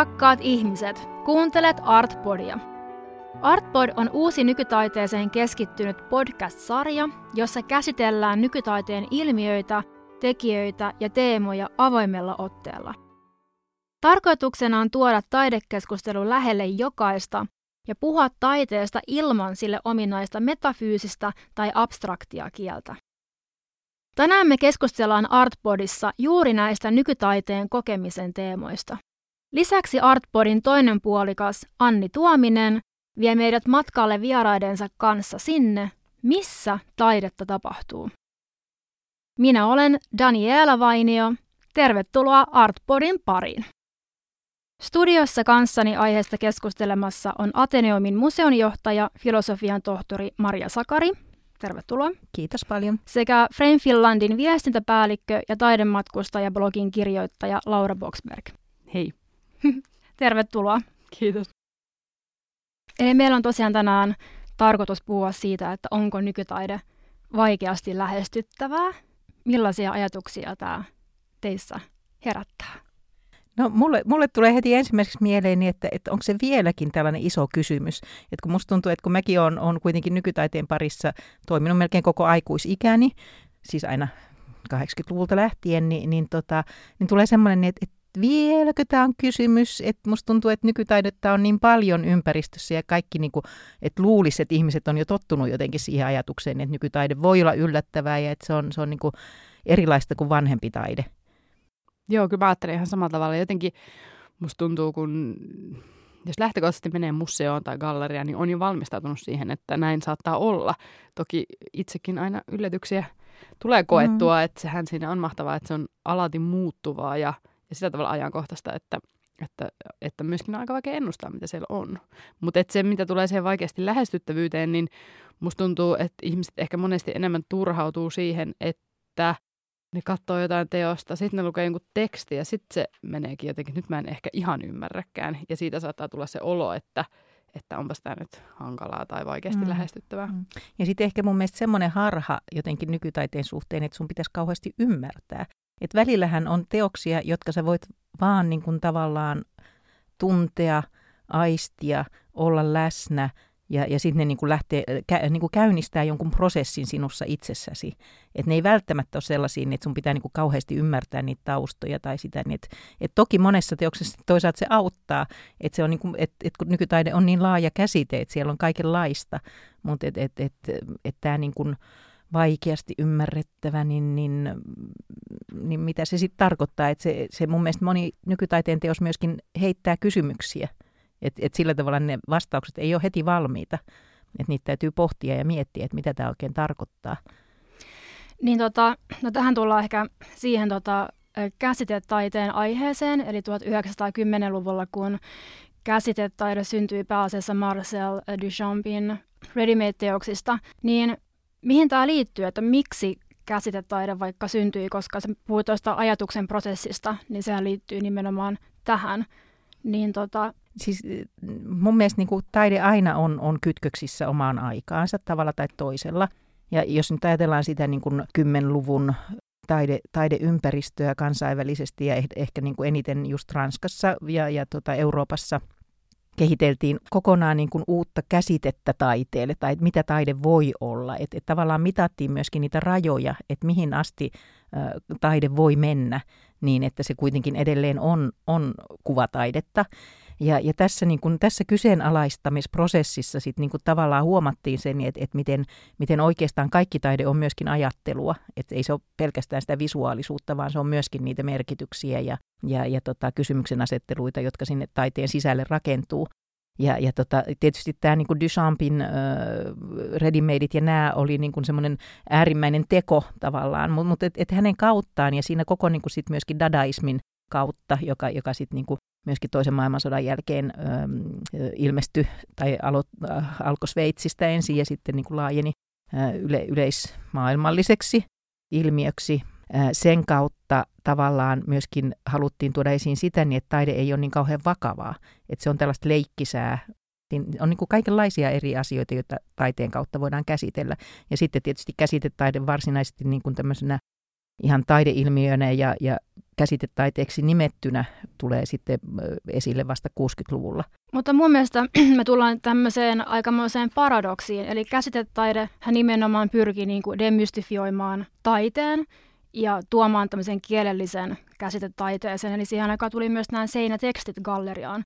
rakkaat ihmiset, kuuntelet Artpodia. Artpod on uusi nykytaiteeseen keskittynyt podcast-sarja, jossa käsitellään nykytaiteen ilmiöitä, tekijöitä ja teemoja avoimella otteella. Tarkoituksena on tuoda taidekeskustelu lähelle jokaista ja puhua taiteesta ilman sille ominaista metafyysistä tai abstraktia kieltä. Tänään me keskustellaan Artpodissa juuri näistä nykytaiteen kokemisen teemoista. Lisäksi Artpodin toinen puolikas, Anni Tuominen, vie meidät matkalle vieraidensa kanssa sinne, missä taidetta tapahtuu. Minä olen Daniela Vainio. Tervetuloa Artpodin pariin. Studiossa kanssani aiheesta keskustelemassa on Ateneumin museonjohtaja, filosofian tohtori Maria Sakari. Tervetuloa. Kiitos paljon. Sekä Frame Finlandin viestintäpäällikkö ja taidematkustaja blogin kirjoittaja Laura Boxberg. Hei. Tervetuloa. Kiitos. Eli meillä on tosiaan tänään tarkoitus puhua siitä, että onko nykytaide vaikeasti lähestyttävää. Millaisia ajatuksia tämä teissä herättää? No mulle, mulle tulee heti ensimmäiseksi mieleen, että, että onko se vieläkin tällainen iso kysymys. Että kun musta tuntuu, että kun mäkin olen, olen kuitenkin nykytaiteen parissa toiminut melkein koko aikuisikäni, siis aina 80-luvulta lähtien, niin, niin, tota, niin tulee semmoinen, että, että vieläkö tämä on kysymys, että musta tuntuu, että nykytaidetta on niin paljon ympäristössä ja kaikki, niin kuin, että luulisi, että ihmiset on jo tottunut jotenkin siihen ajatukseen, että nykytaide voi olla yllättävää ja että se on, se on niin kuin erilaista kuin vanhempi taide. Joo, kyllä mä ajattelen ihan samalla tavalla. Jotenkin musta tuntuu, kun jos lähtökohtaisesti menee museoon tai galleriaan, niin on jo valmistautunut siihen, että näin saattaa olla. Toki itsekin aina yllätyksiä tulee koettua, mm. että sehän siinä on mahtavaa, että se on alati muuttuvaa ja, ja sillä tavalla ajankohtaista, että, että, että myöskin on aika vaikea ennustaa, mitä siellä on. Mutta se, mitä tulee siihen vaikeasti lähestyttävyyteen, niin musta tuntuu, että ihmiset ehkä monesti enemmän turhautuu siihen, että ne katsoo jotain teosta, sitten ne lukee jonkun teksti ja sitten se meneekin jotenkin, nyt mä en ehkä ihan ymmärräkään. Ja siitä saattaa tulla se olo, että, että onpas tämä nyt hankalaa tai vaikeasti mm. lähestyttävää. Mm. Ja sitten ehkä mun mielestä semmoinen harha jotenkin nykytaiteen suhteen, että sun pitäisi kauheasti ymmärtää. Että välillähän on teoksia, jotka sä voit vaan niin kuin tavallaan tuntea, aistia, olla läsnä – ja, ja sitten ne niin kuin lähtee, kä, niin kuin käynnistää jonkun prosessin sinussa itsessäsi. Että ne ei välttämättä ole sellaisia, että sun pitää niin kuin kauheasti ymmärtää niitä taustoja tai sitä. Niin että, että toki monessa teoksessa toisaalta se auttaa, että, se on niin kuin, että, että kun nykytaide on niin laaja käsite, että siellä on kaikenlaista, mutta että että että, että tämä niin kuin vaikeasti ymmärrettävä, niin, niin, niin mitä se sitten tarkoittaa? Että se, se mun mielestä moni nykytaiteen teos myöskin heittää kysymyksiä – et, et sillä tavalla ne vastaukset ei ole heti valmiita. Et niitä täytyy pohtia ja miettiä, että mitä tämä oikein tarkoittaa. Niin tota, no tähän tullaan ehkä siihen tota, käsitetaiteen aiheeseen, eli 1910-luvulla, kun käsitetaide syntyi pääasiassa Marcel Duchampin ready-made-teoksista, niin mihin tämä liittyy, että miksi käsitetaide vaikka syntyi, koska se puhuu tuosta ajatuksen prosessista, niin sehän liittyy nimenomaan tähän. Niin tota, siis mun mielestä niin kuin taide aina on, on kytköksissä omaan aikaansa tavalla tai toisella. Ja jos nyt ajatellaan sitä niin kuin kymmenluvun taide, taideympäristöä kansainvälisesti ja ehkä niin kuin eniten just Ranskassa ja, ja tota Euroopassa kehiteltiin kokonaan niin kuin uutta käsitettä taiteelle tai että mitä taide voi olla. Että et tavallaan mitattiin myöskin niitä rajoja, että mihin asti ä, taide voi mennä niin, että se kuitenkin edelleen on, on kuvataidetta. Ja, ja tässä, niin kun, tässä kyseenalaistamisprosessissa sit niin kun tavallaan huomattiin sen, että, että miten, miten oikeastaan kaikki taide on myöskin ajattelua. Että ei se ole pelkästään sitä visuaalisuutta, vaan se on myöskin niitä merkityksiä ja, ja, ja tota, kysymyksen asetteluita, jotka sinne taiteen sisälle rakentuu. Ja, ja tota, tietysti tämä niin Duchampin äh, readymadeit ja nämä oli niin semmoinen äärimmäinen teko tavallaan, mutta mut hänen kauttaan ja siinä koko niin sit myöskin dadaismin kautta, joka, joka sitten niin myöskin toisen maailmansodan jälkeen ö, ilmestyi tai alo, äh, alkoi Sveitsistä ensin ja sitten niin kuin laajeni äh, yle, yleismaailmalliseksi ilmiöksi. Äh, sen kautta tavallaan myöskin haluttiin tuoda esiin sitä, niin että taide ei ole niin kauhean vakavaa, että se on tällaista leikkisää. On niin kuin kaikenlaisia eri asioita, joita taiteen kautta voidaan käsitellä. Ja sitten tietysti käsitetaide varsinaisesti niin kuin tämmöisenä ihan taideilmiönä ja, ja käsitetaiteeksi nimettynä tulee sitten esille vasta 60-luvulla. Mutta mun mielestä me tullaan tämmöiseen aikamoiseen paradoksiin, eli käsitetaide hän nimenomaan pyrkii niin kuin demystifioimaan taiteen ja tuomaan tämmöisen kielellisen käsitetaiteeseen, eli siihen aikaan tuli myös nämä seinätekstit galleriaan.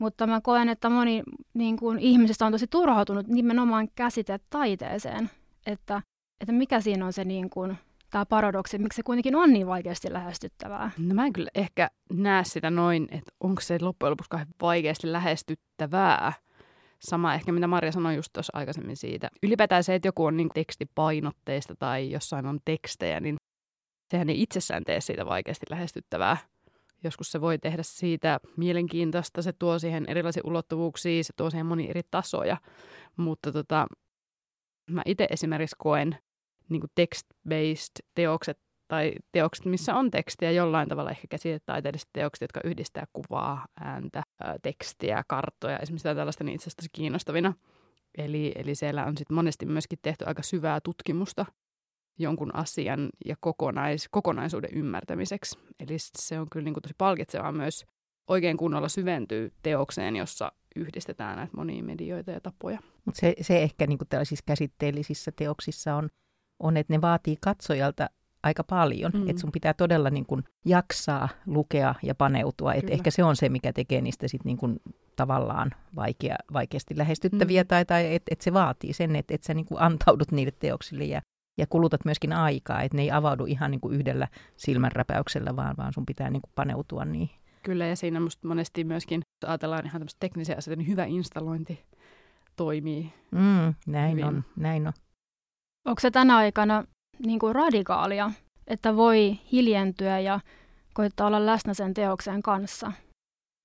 Mutta mä koen, että moni niin kuin, ihmisistä on tosi turhautunut nimenomaan käsitetaiteeseen, että, että mikä siinä on se niin kuin, tämä paradoksi, miksi se kuitenkin on niin vaikeasti lähestyttävää? No mä en kyllä ehkä näe sitä noin, että onko se loppujen lopuksi vaikeasti lähestyttävää. Sama ehkä mitä Marja sanoi just tuossa aikaisemmin siitä. Ylipäätään se, että joku on niin tekstipainotteista tai jossain on tekstejä, niin sehän ei itsessään tee siitä vaikeasti lähestyttävää. Joskus se voi tehdä siitä mielenkiintoista, se tuo siihen erilaisia ulottuvuuksia, se tuo siihen moni eri tasoja. Mutta tota, mä itse esimerkiksi koen niin text-based teokset tai teokset, missä on tekstiä jollain tavalla, ehkä käsitetaiteelliset teokset, jotka yhdistää kuvaa, ääntä, tekstiä, karttoja, esimerkiksi tällaista, niin itse asiassa kiinnostavina. Eli, eli siellä on sitten monesti myöskin tehty aika syvää tutkimusta jonkun asian ja kokonais, kokonaisuuden ymmärtämiseksi. Eli se on kyllä niin kuin tosi palkitsevaa myös oikein kunnolla syventyy teokseen, jossa yhdistetään näitä monia medioita ja tapoja. Mutta se, se ehkä niin kuin tällaisissa käsitteellisissä teoksissa on, on, että ne vaatii katsojalta aika paljon. Mm. Että sun pitää todella niin kuin jaksaa lukea ja paneutua. Että ehkä se on se, mikä tekee niistä sit niin kuin tavallaan vaikea, vaikeasti lähestyttäviä. Mm. Tai, tai että et se vaatii sen, että et sä niin kuin antaudut niille teoksille ja ja kulutat myöskin aikaa, että ne ei avaudu ihan niin kuin yhdellä silmänräpäyksellä, vaan, vaan sun pitää niin kuin paneutua niihin. Kyllä, ja siinä musta monesti myöskin, jos ajatellaan ihan tämmöistä teknisiä asioita, niin hyvä installointi toimii. Mm, näin hyvin. on, näin on. Onko se tänä aikana niin kuin radikaalia, että voi hiljentyä ja koittaa olla läsnä sen teoksen kanssa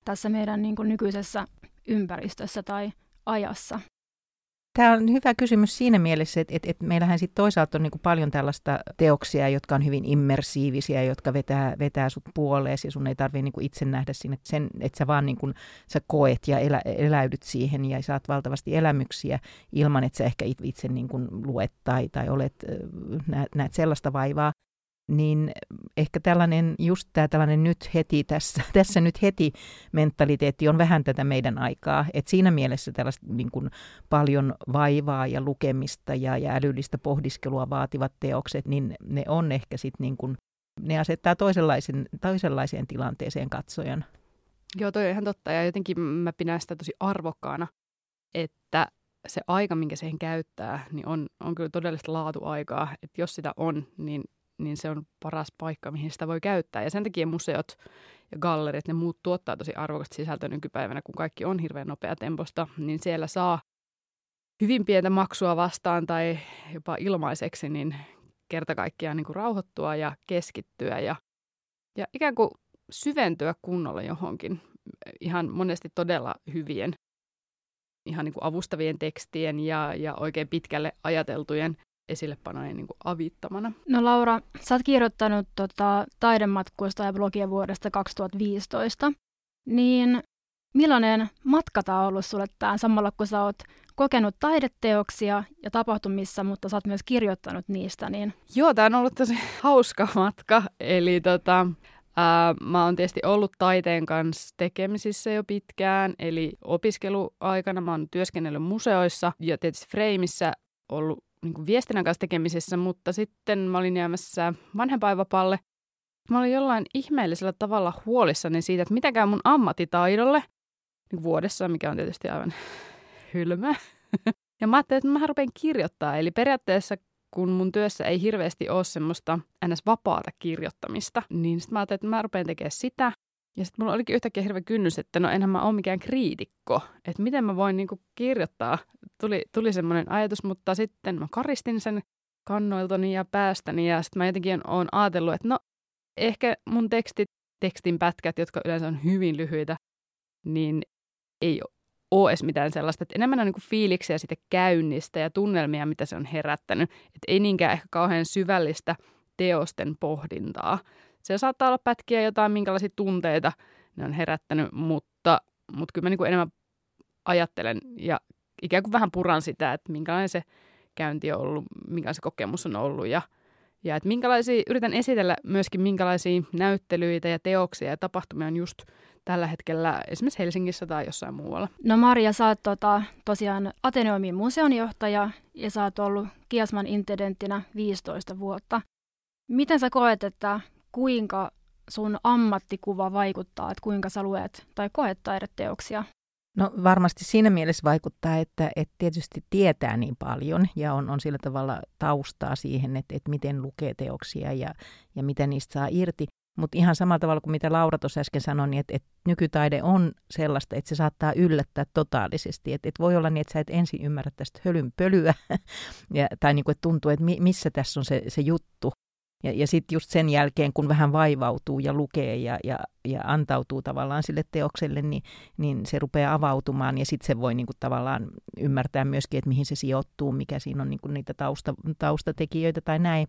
tässä meidän niin kuin nykyisessä ympäristössä tai ajassa? Tämä on hyvä kysymys siinä mielessä, että, että, että meillähän sitten toisaalta on niin kuin paljon tällaista teoksia, jotka on hyvin immersiivisiä, jotka vetää, vetää sut puoleesi ja sun ei tarvitse niin itse nähdä siinä, että, sen, että sä vaan niin kuin, sä koet ja elä, eläydyt siihen ja saat valtavasti elämyksiä ilman, että sä ehkä itse niin kuin luet tai, tai olet, näet, näet sellaista vaivaa niin ehkä tällainen, just tämä tällainen nyt heti tässä, tässä nyt heti mentaliteetti on vähän tätä meidän aikaa. Et siinä mielessä tällaista niin kuin paljon vaivaa ja lukemista ja, ja älyllistä pohdiskelua vaativat teokset, niin ne on ehkä sitten niin kuin, ne asettaa toisenlaisen, toisenlaiseen tilanteeseen katsojan. Joo, toi on ihan totta ja jotenkin mä pidän sitä tosi arvokkaana, että se aika, minkä siihen käyttää, niin on, on kyllä todellista laatuaikaa. Että jos sitä on, niin niin se on paras paikka, mihin sitä voi käyttää. Ja sen takia museot ja gallerit, ne muut tuottaa tosi arvokasta sisältöä nykypäivänä, kun kaikki on hirveän nopea temposta, niin siellä saa hyvin pientä maksua vastaan tai jopa ilmaiseksi, niin kerta kaikkiaan niin kuin rauhoittua ja keskittyä ja, ja ikään kuin syventyä kunnolla johonkin ihan monesti todella hyvien, ihan niin kuin avustavien tekstien ja, ja oikein pitkälle ajateltujen esillepanojen niin kuin avittamana. No Laura, sä oot kirjoittanut tota, taidematkuista ja blogia vuodesta 2015, niin millainen matka tämä on ollut sulle tämä samalla, kun sä oot kokenut taideteoksia ja tapahtumissa, mutta sä oot myös kirjoittanut niistä, niin... Joo, tämä on ollut tosi hauska matka, eli tota, ää, mä oon tietysti ollut taiteen kanssa tekemisissä jo pitkään, eli opiskeluaikana mä oon työskennellyt museoissa ja tietysti Freimissä ollut niin kuin viestinnän kanssa tekemisissä, mutta sitten mä olin jäämässä vanhempainvapaalle. Mä olin jollain ihmeellisellä tavalla huolissani siitä, että mitä käy mun ammattitaidolle niin vuodessa, mikä on tietysti aivan hylmä. ja mä ajattelin, että mä rupean kirjoittaa. Eli periaatteessa kun mun työssä ei hirveästi ole semmoista ns. vapaata kirjoittamista, niin sitten mä ajattelin, että mä rupean tekemään sitä. Ja sitten mulla olikin yhtäkkiä hirveä kynnys, että no enhän mä ole mikään kriitikko. Että miten mä voin niinku kirjoittaa. Tuli, tuli semmoinen ajatus, mutta sitten mä karistin sen kannoiltani ja päästäni. Ja sitten mä jotenkin oon ajatellut, että no ehkä mun tekstit, tekstin pätkät, jotka yleensä on hyvin lyhyitä, niin ei ole edes mitään sellaista, että enemmän on niin fiiliksiä siitä käynnistä ja tunnelmia, mitä se on herättänyt. Että ei niinkään ehkä kauhean syvällistä teosten pohdintaa. Se saattaa olla pätkiä jotain, minkälaisia tunteita ne on herättänyt, mutta, mutta kyllä mä niin enemmän ajattelen ja ikään kuin vähän puran sitä, että minkälainen se käynti on ollut, minkälainen se kokemus on ollut ja, Ja että minkälaisia, yritän esitellä myöskin minkälaisia näyttelyitä ja teoksia ja tapahtumia on just tällä hetkellä esimerkiksi Helsingissä tai jossain muualla. No Maria, sä oot tota, tosiaan Ateneumin museonjohtaja ja sä oot ollut Kiasman intendenttinä 15 vuotta. Miten sä koet, että kuinka sun ammattikuva vaikuttaa, että kuinka sä luet tai koet taideteoksia? No varmasti siinä mielessä vaikuttaa, että, että tietysti tietää niin paljon ja on, on sillä tavalla taustaa siihen, että, että miten lukee teoksia ja, ja mitä niistä saa irti. Mutta ihan samalla tavalla kuin mitä Laura tuossa äsken sanoi, niin että, että nykytaide on sellaista, että se saattaa yllättää totaalisesti. Että, että voi olla niin, että sä et ensin ymmärrä tästä hölynpölyä, ja, tai niin kuin, että tuntuu, että mi, missä tässä on se, se juttu. Ja, ja sitten just sen jälkeen, kun vähän vaivautuu ja lukee ja, ja, ja antautuu tavallaan sille teokselle, niin, niin se rupeaa avautumaan ja sitten se voi niin kuin tavallaan ymmärtää myöskin, että mihin se sijoittuu, mikä siinä on niin kuin niitä tausta, taustatekijöitä tai näin.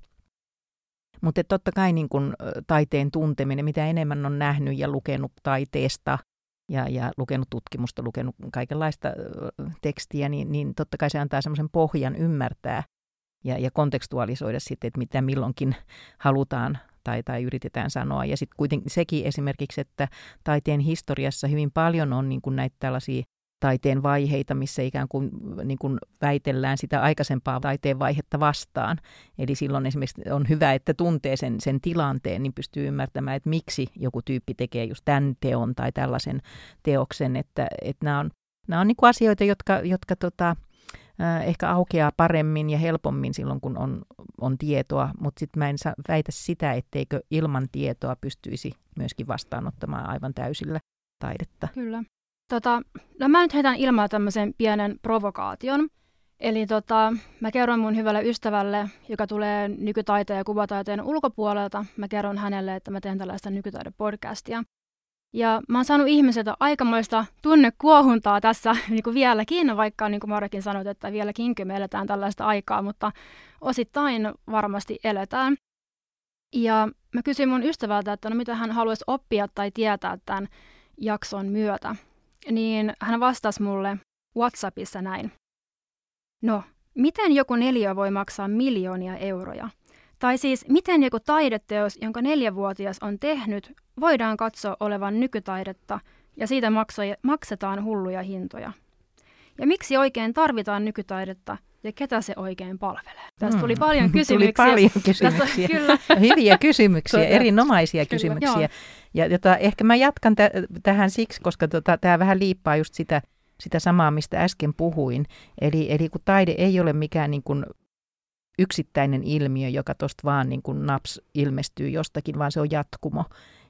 Mutta totta kai niin kun, taiteen tunteminen, mitä enemmän on nähnyt ja lukenut taiteesta ja, ja lukenut tutkimusta, lukenut kaikenlaista tekstiä, niin, niin totta kai se antaa semmoisen pohjan ymmärtää ja, ja kontekstualisoida sitten, että mitä milloinkin halutaan tai, tai yritetään sanoa. Ja sitten kuitenkin sekin esimerkiksi, että taiteen historiassa hyvin paljon on niin kuin näitä tällaisia taiteen vaiheita, missä ikään kuin, niin kuin väitellään sitä aikaisempaa taiteen vaihetta vastaan. Eli silloin esimerkiksi on hyvä, että tuntee sen, sen tilanteen, niin pystyy ymmärtämään, että miksi joku tyyppi tekee just tämän teon tai tällaisen teoksen. Että, että nämä on, nämä on niin kuin asioita, jotka, jotka tota, ehkä aukeaa paremmin ja helpommin silloin, kun on, on tietoa, mutta sitten mä en väitä sitä, etteikö ilman tietoa pystyisi myöskin vastaanottamaan aivan täysillä taidetta. Kyllä. Tota, no mä nyt heitän ilmaa tämmöisen pienen provokaation. Eli tota, mä kerron mun hyvälle ystävälle, joka tulee nykytaiteen ja kuvataiteen ulkopuolelta, mä kerron hänelle, että mä teen tällaista nykytaidepodcastia. Ja mä oon saanut ihmiseltä aikamoista tunnekuohuntaa tässä niin kuin vieläkin, vaikka niin kuin Marakin sanoi, että vieläkin me eletään tällaista aikaa, mutta osittain varmasti eletään. Ja mä kysyin mun ystävältä, että no mitä hän haluaisi oppia tai tietää tämän jakson myötä niin hän vastasi mulle WhatsAppissa näin. No, miten joku neljä voi maksaa miljoonia euroja? Tai siis, miten joku taideteos, jonka neljävuotias on tehnyt, voidaan katsoa olevan nykytaidetta ja siitä maksetaan hulluja hintoja? Ja miksi oikein tarvitaan nykytaidetta ja ketä se oikein palvelee? Tästä tuli mm. paljon kysymyksiä. Tuli paljon kysymyksiä. Tässä, kyllä. Hyviä kysymyksiä, erinomaisia kyllä, kysymyksiä. Joo. Ja jota, ehkä mä jatkan t- tähän siksi, koska tota, tämä vähän liippaa just sitä, sitä samaa, mistä äsken puhuin. Eli, eli kun taide ei ole mikään niin kuin yksittäinen ilmiö, joka tuosta vaan niin kuin naps ilmestyy jostakin, vaan se on jatkumo.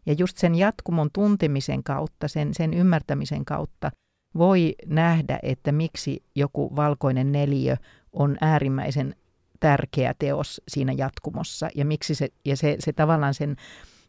Ja just sen jatkumon tuntemisen kautta, sen, sen ymmärtämisen kautta voi nähdä, että miksi joku valkoinen neliö on äärimmäisen tärkeä teos siinä jatkumossa ja miksi se, ja se, se tavallaan sen,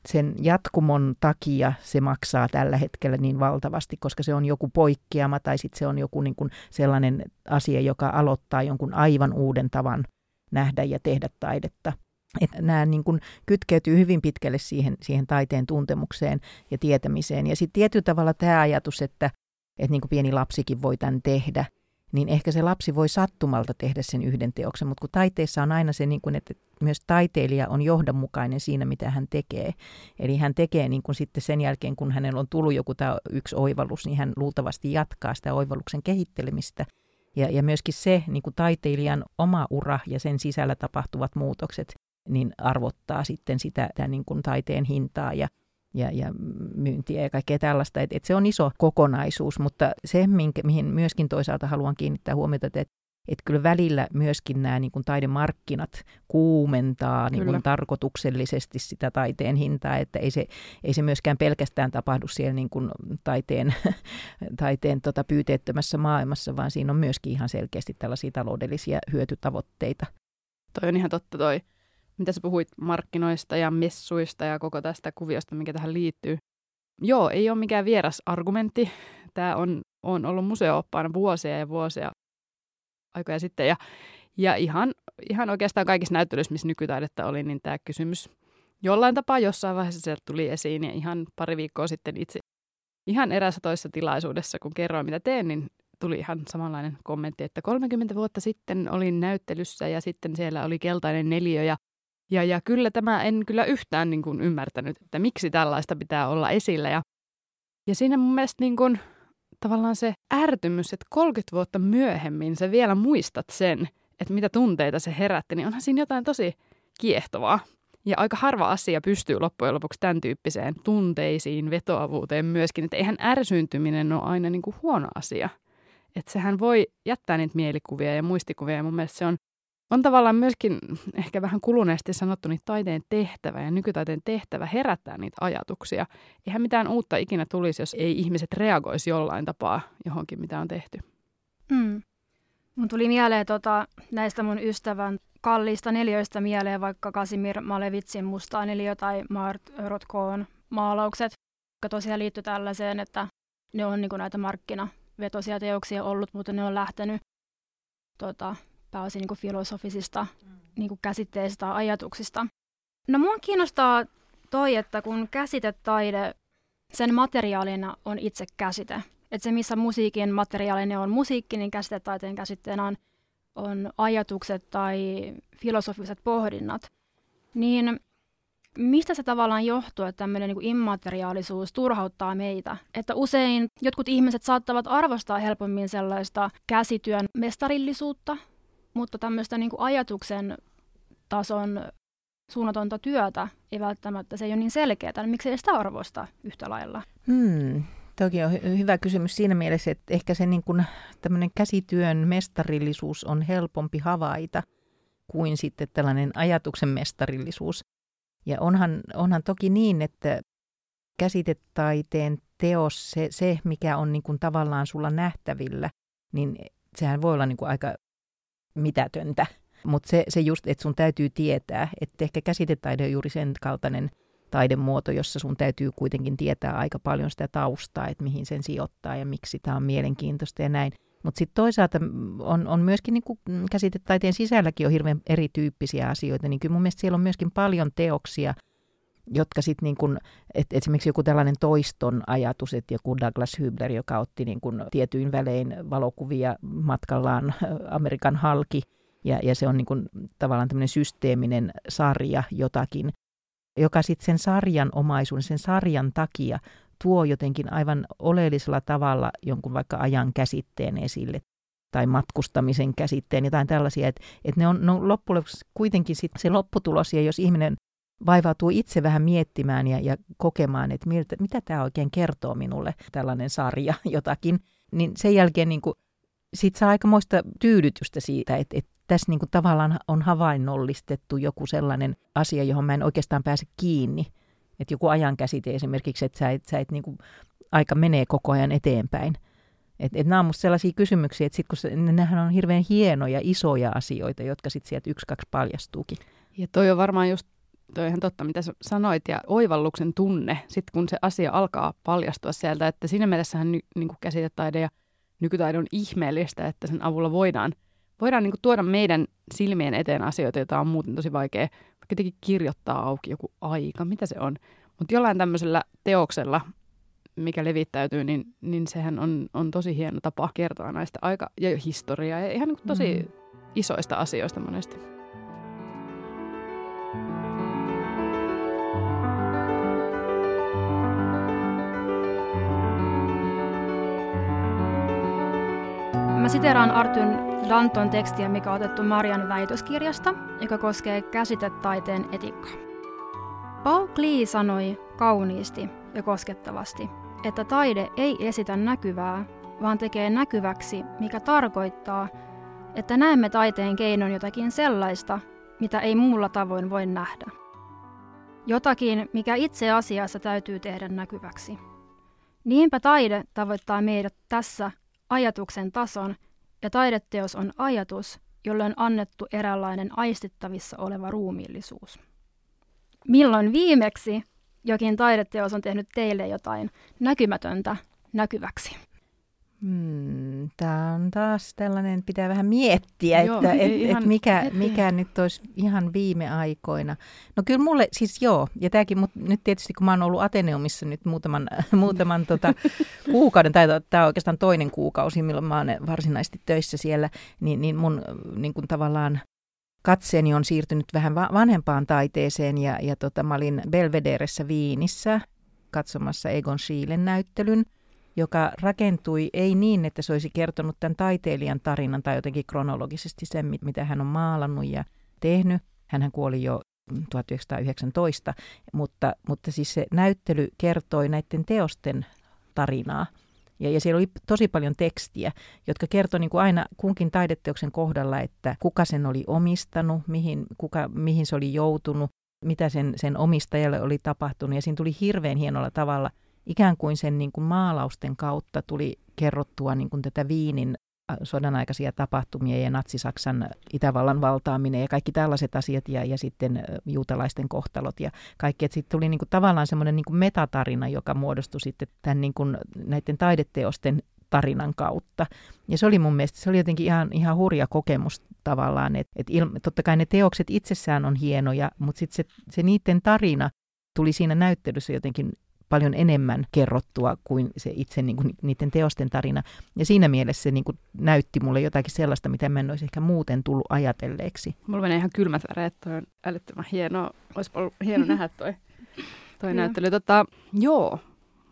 sen jatkumon takia se maksaa tällä hetkellä niin valtavasti, koska se on joku poikkeama tai sitten se on joku niin kuin sellainen asia, joka aloittaa jonkun aivan uuden tavan nähdä ja tehdä taidetta. Että nämä niin kuin kytkeytyy hyvin pitkälle siihen, siihen taiteen tuntemukseen ja tietämiseen. Ja sitten tietyllä tavalla tämä ajatus, että, että niin kuin pieni lapsikin voi tämän tehdä – niin ehkä se lapsi voi sattumalta tehdä sen yhden teoksen, mutta kun taiteessa on aina se, niin kuin, että myös taiteilija on johdonmukainen siinä, mitä hän tekee. Eli hän tekee niin kuin sitten sen jälkeen, kun hänellä on tullut joku tämä yksi oivallus, niin hän luultavasti jatkaa sitä oivalluksen kehittelemistä. Ja, ja myöskin se niin kuin taiteilijan oma ura ja sen sisällä tapahtuvat muutokset, niin arvottaa sitten sitä tämän niin kuin taiteen hintaa ja ja, ja myyntiä ja kaikkea tällaista. Et, et se on iso kokonaisuus, mutta se, minkä, mihin myöskin toisaalta haluan kiinnittää huomiota, että että kyllä välillä myöskin nämä niin kuin taidemarkkinat kuumentaa niin kuin tarkoituksellisesti sitä taiteen hintaa, että ei se, ei se myöskään pelkästään tapahdu siellä niin kuin taiteen, taiteen tota pyyteettömässä maailmassa, vaan siinä on myöskin ihan selkeästi tällaisia taloudellisia hyötytavoitteita. Toi on ihan totta toi mitä sä puhuit markkinoista ja messuista ja koko tästä kuviosta, mikä tähän liittyy. Joo, ei ole mikään vieras argumentti. Tämä on, on ollut museooppaana vuosia ja vuosia aikoja sitten. Ja, ja ihan, ihan oikeastaan kaikissa näyttelyissä, missä nykytaidetta oli, niin tämä kysymys jollain tapaa jossain vaiheessa sieltä tuli esiin. Ja ihan pari viikkoa sitten itse ihan erässä toisessa tilaisuudessa, kun kerroin mitä teen, niin tuli ihan samanlainen kommentti, että 30 vuotta sitten olin näyttelyssä ja sitten siellä oli keltainen neliö ja Ja, ja kyllä tämä en kyllä yhtään niin kuin ymmärtänyt, että miksi tällaista pitää olla esillä. Ja, ja siinä mun mielestä niin kuin, tavallaan se ärtymys, että 30 vuotta myöhemmin sä vielä muistat sen, että mitä tunteita se herätti, niin onhan siinä jotain tosi kiehtovaa. Ja aika harva asia pystyy loppujen lopuksi tämän tyyppiseen tunteisiin, vetoavuuteen myöskin. Että eihän ärsyyntyminen ole aina niin kuin huono asia. Että sehän voi jättää niitä mielikuvia ja muistikuvia. Ja mun mielestä se on, on tavallaan myöskin ehkä vähän kuluneesti sanottu niin taiteen tehtävä ja nykytaiteen tehtävä herättää niitä ajatuksia. Eihän mitään uutta ikinä tulisi, jos ei ihmiset reagoisi jollain tapaa johonkin, mitä on tehty. Mm. Mun tuli mieleen tota, näistä mun ystävän kalliista neljöistä mieleen vaikka Kasimir Malevitsin mustaa neliö tai Mart Rotkoon maalaukset, jotka tosiaan liittyy tällaiseen, että ne on niin näitä markkinavetoisia teoksia ollut, mutta ne on lähtenyt tota, pääosin niin filosofisista niin käsitteistä tai ajatuksista. No mua kiinnostaa toi, että kun käsitetaide, sen materiaalina on itse käsite. Että se, missä musiikin materiaalinen on musiikki, niin käsitetaiteen käsitteenä on on ajatukset tai filosofiset pohdinnat, niin mistä se tavallaan johtuu, että tämmöinen niin immateriaalisuus turhauttaa meitä? Että usein jotkut ihmiset saattavat arvostaa helpommin sellaista käsityön mestarillisuutta, mutta tämmöistä niin kuin ajatuksen tason suunnatonta työtä ei välttämättä, se ei ole niin selkeää. Niin miksi ei sitä arvosta yhtä lailla? Hmm. Toki on hy- hyvä kysymys siinä mielessä, että ehkä se niin kuin, käsityön mestarillisuus on helpompi havaita kuin sitten tällainen ajatuksen mestarillisuus. Ja onhan, onhan toki niin, että käsitetaiteen teos, se, se mikä on niin kuin tavallaan sulla nähtävillä, niin sehän voi olla niin kuin aika mitätöntä. Mutta se, se just, että sun täytyy tietää, että ehkä käsitetaide on juuri sen kaltainen – taidemuoto, jossa sun täytyy kuitenkin tietää aika paljon sitä taustaa, että mihin sen sijoittaa ja miksi tämä on mielenkiintoista ja näin. Mutta sitten toisaalta on, on myöskin niin käsitetaiteen sisälläkin on hirveän erityyppisiä asioita, niin kyllä mun mielestä siellä on myöskin paljon teoksia, jotka sitten niin kuin, että esimerkiksi joku tällainen toiston ajatus, että joku Douglas Hübner, joka otti niin kuin tietyin välein valokuvia matkallaan Amerikan halki, ja, ja se on niin kuin tavallaan tämmöinen systeeminen sarja jotakin, joka sitten sen sarjan omaisuuden, sen sarjan takia tuo jotenkin aivan oleellisella tavalla jonkun vaikka ajan käsitteen esille tai matkustamisen käsitteen, jotain tällaisia, että, että ne on, ne on loppujen kuitenkin sit se lopputulos, ja jos ihminen vaivautuu itse vähän miettimään ja, ja kokemaan, että miltä, mitä tämä oikein kertoo minulle, tällainen sarja jotakin, niin sen jälkeen niin kuin, sit saa aikamoista tyydytystä siitä, että, että tässä niin kuin tavallaan on havainnollistettu joku sellainen asia, johon mä en oikeastaan pääse kiinni. Että joku ajankäsite esimerkiksi, että sä et, sä et niin kuin, aika menee koko ajan eteenpäin. Et, et nämä on musta sellaisia kysymyksiä, että sit kun se, nehän on hirveän hienoja, isoja asioita, jotka sitten sieltä yksi, kaksi paljastuukin. Ja toi on varmaan just toi ihan totta, mitä sanoit, ja oivalluksen tunne, sitten kun se asia alkaa paljastua sieltä, että siinä mielessähän ny, niin käsitetaide ja nykytaide on ihmeellistä, että sen avulla voidaan – voidaan niin kuin tuoda meidän silmien eteen asioita, joita on muuten tosi vaikea vaikka jotenkin kirjoittaa auki joku aika, mitä se on. Mutta jollain tämmöisellä teoksella, mikä levittäytyy, niin, niin sehän on, on tosi hieno tapa kertoa näistä aika- ja historiaa ja ihan niin kuin tosi mm. isoista asioista monesti. Mä siteraan Artyn Danton tekstiä, mikä on otettu Marian väitöskirjasta, joka koskee käsitetaiteen etiikkaa. Paul Klee sanoi kauniisti ja koskettavasti, että taide ei esitä näkyvää, vaan tekee näkyväksi, mikä tarkoittaa, että näemme taiteen keinon jotakin sellaista, mitä ei muulla tavoin voi nähdä. Jotakin, mikä itse asiassa täytyy tehdä näkyväksi. Niinpä taide tavoittaa meidät tässä ajatuksen tason, ja taideteos on ajatus, jolle on annettu eräänlainen aistittavissa oleva ruumiillisuus. Milloin viimeksi jokin taideteos on tehnyt teille jotain näkymätöntä näkyväksi? Hmm, Tämä on taas tällainen, pitää vähän miettiä, joo, että et, et mikä, mikä nyt olisi ihan viime aikoina. No kyllä mulle, siis joo, ja tämäkin, mutta nyt tietysti kun mä oon ollut Ateneumissa nyt muutaman, muutaman tota, kuukauden, tai tämä on oikeastaan toinen kuukausi, milloin mä oon varsinaisesti töissä siellä, niin, niin mun niin kuin tavallaan katseeni on siirtynyt vähän vanhempaan taiteeseen ja, ja tota, mä olin Belvederessä Viinissä katsomassa Egon Schielen näyttelyn, joka rakentui ei niin, että se olisi kertonut tämän taiteilijan tarinan tai jotenkin kronologisesti sen, mitä hän on maalannut ja tehnyt. Hän kuoli jo 1919, mutta, mutta siis se näyttely kertoi näiden teosten tarinaa. Ja, ja siellä oli tosi paljon tekstiä, jotka kertoi niin kuin aina kunkin taideteoksen kohdalla, että kuka sen oli omistanut, mihin, kuka, mihin se oli joutunut, mitä sen, sen omistajalle oli tapahtunut. Ja siinä tuli hirveän hienolla tavalla, ikään kuin sen niin kuin maalausten kautta tuli kerrottua niin kuin tätä Viinin sodan aikaisia tapahtumia ja natsisaksan Itävallan valtaaminen ja kaikki tällaiset asiat ja, ja sitten juutalaisten kohtalot ja kaikki. Sitten tuli niin kuin tavallaan semmoinen niin metatarina, joka muodostui sitten tämän niin kuin näiden taideteosten tarinan kautta. Ja se oli mun mielestä, se oli jotenkin ihan, ihan hurja kokemus tavallaan, että et totta kai ne teokset itsessään on hienoja, mutta sitten se, se niiden tarina tuli siinä näyttelyssä jotenkin paljon enemmän kerrottua kuin se itse niin kuin, niiden teosten tarina. Ja siinä mielessä se niin kuin, näytti mulle jotakin sellaista, mitä mä en olisi ehkä muuten tullut ajatelleeksi. Mulla menee ihan kylmät väreet, toi on älyttömän hienoa. Olisi ollut hieno nähdä toi, toi näyttely. Tota, joo,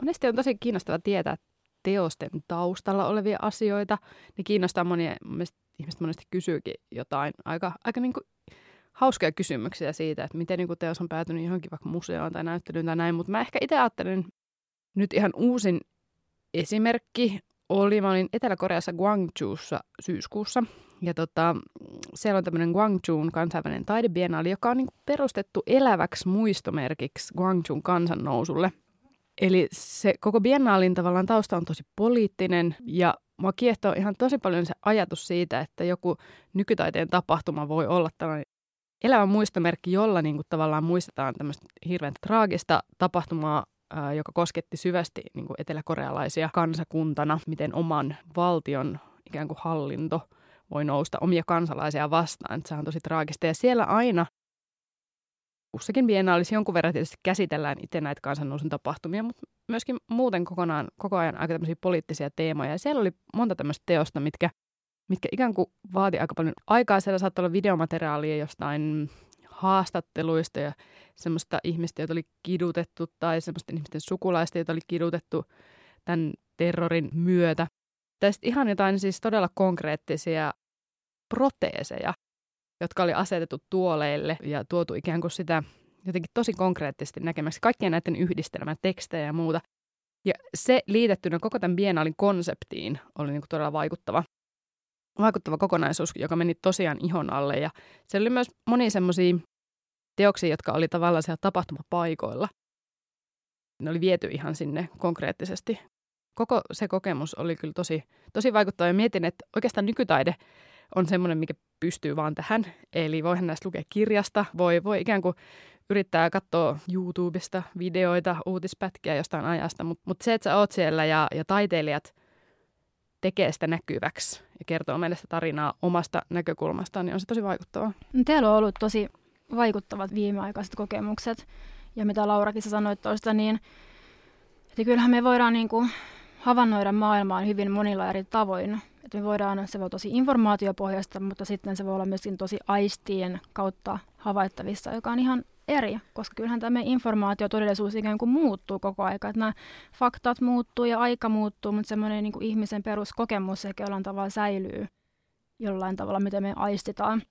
monesti on tosi kiinnostava tietää teosten taustalla olevia asioita. Ne kiinnostaa monia, ihmiset monesti kysyykin jotain aika, aika niin kuin hauskoja kysymyksiä siitä, että miten niin teos on päätynyt johonkin vaikka museoon tai näyttelyyn tai näin, mutta mä ehkä itse ajattelen nyt ihan uusin esimerkki. Oli, mä olin Etelä-Koreassa Gwangjuussa syyskuussa. Ja tota, siellä on tämmöinen Gwangjuun kansainvälinen taidebiennaali, joka on niin perustettu eläväksi muistomerkiksi Gwangjuun kansannousulle. Eli se koko biennaalin tavallaan tausta on tosi poliittinen ja mua kiehtoo ihan tosi paljon se ajatus siitä, että joku nykytaiteen tapahtuma voi olla tällainen elävä muistomerkki, jolla niin kuin tavallaan muistetaan tämmöistä hirveän traagista tapahtumaa, joka kosketti syvästi niin kuin eteläkorealaisia kansakuntana, miten oman valtion ikään kuin hallinto voi nousta omia kansalaisia vastaan. Se on tosi traagista. Ja siellä aina kussakin biennaalissa jonkun verran tietysti käsitellään itse näitä kansannousun tapahtumia, mutta myöskin muuten kokonaan, koko ajan aika tämmöisiä poliittisia teemoja. Ja siellä oli monta tämmöistä teosta, mitkä mitkä ikään kuin vaati aika paljon aikaa. Siellä saattoi olla videomateriaalia jostain haastatteluista ja semmoista ihmistä, joita oli kidutettu tai semmoista ihmisten sukulaista, joita oli kidutettu tämän terrorin myötä. Tästä ihan jotain siis todella konkreettisia proteeseja, jotka oli asetettu tuoleille ja tuotu ikään kuin sitä jotenkin tosi konkreettisesti näkemäksi kaikkien näiden yhdistelmän tekstejä ja muuta. Ja se liitettynä koko tämän biennaalin konseptiin oli niin kuin todella vaikuttava vaikuttava kokonaisuus, joka meni tosiaan ihon alle. Ja se oli myös moni semmoisia teoksia, jotka oli tavallaan siellä tapahtumapaikoilla. Ne oli viety ihan sinne konkreettisesti. Koko se kokemus oli kyllä tosi, tosi vaikuttava. Ja mietin, että oikeastaan nykytaide on semmoinen, mikä pystyy vaan tähän. Eli voihan näistä lukea kirjasta, voi, voi ikään kuin yrittää katsoa YouTubesta videoita, uutispätkiä jostain ajasta, mutta mut se, että sä oot siellä ja, ja taiteilijat tekee sitä näkyväksi ja kertoo meille sitä tarinaa omasta näkökulmastaan, niin on se tosi vaikuttavaa. No, teillä on ollut tosi vaikuttavat viimeaikaiset kokemukset. Ja mitä Laurakin sä sanoit tuosta, niin että kyllähän me voidaan niin kuin havainnoida maailmaan hyvin monilla eri tavoin. Että me voidaan, se voi tosi informaatiopohjasta, mutta sitten se voi olla myöskin tosi aistien kautta havaittavissa, joka on ihan eri, koska kyllähän tämä informaatiotodellisuus ikään kuin muuttuu koko ajan. Nämä faktat muuttuu ja aika muuttuu, mutta semmoinen niin ihmisen peruskokemus ehkä jollain tavalla säilyy jollain tavalla, miten me aistitaan.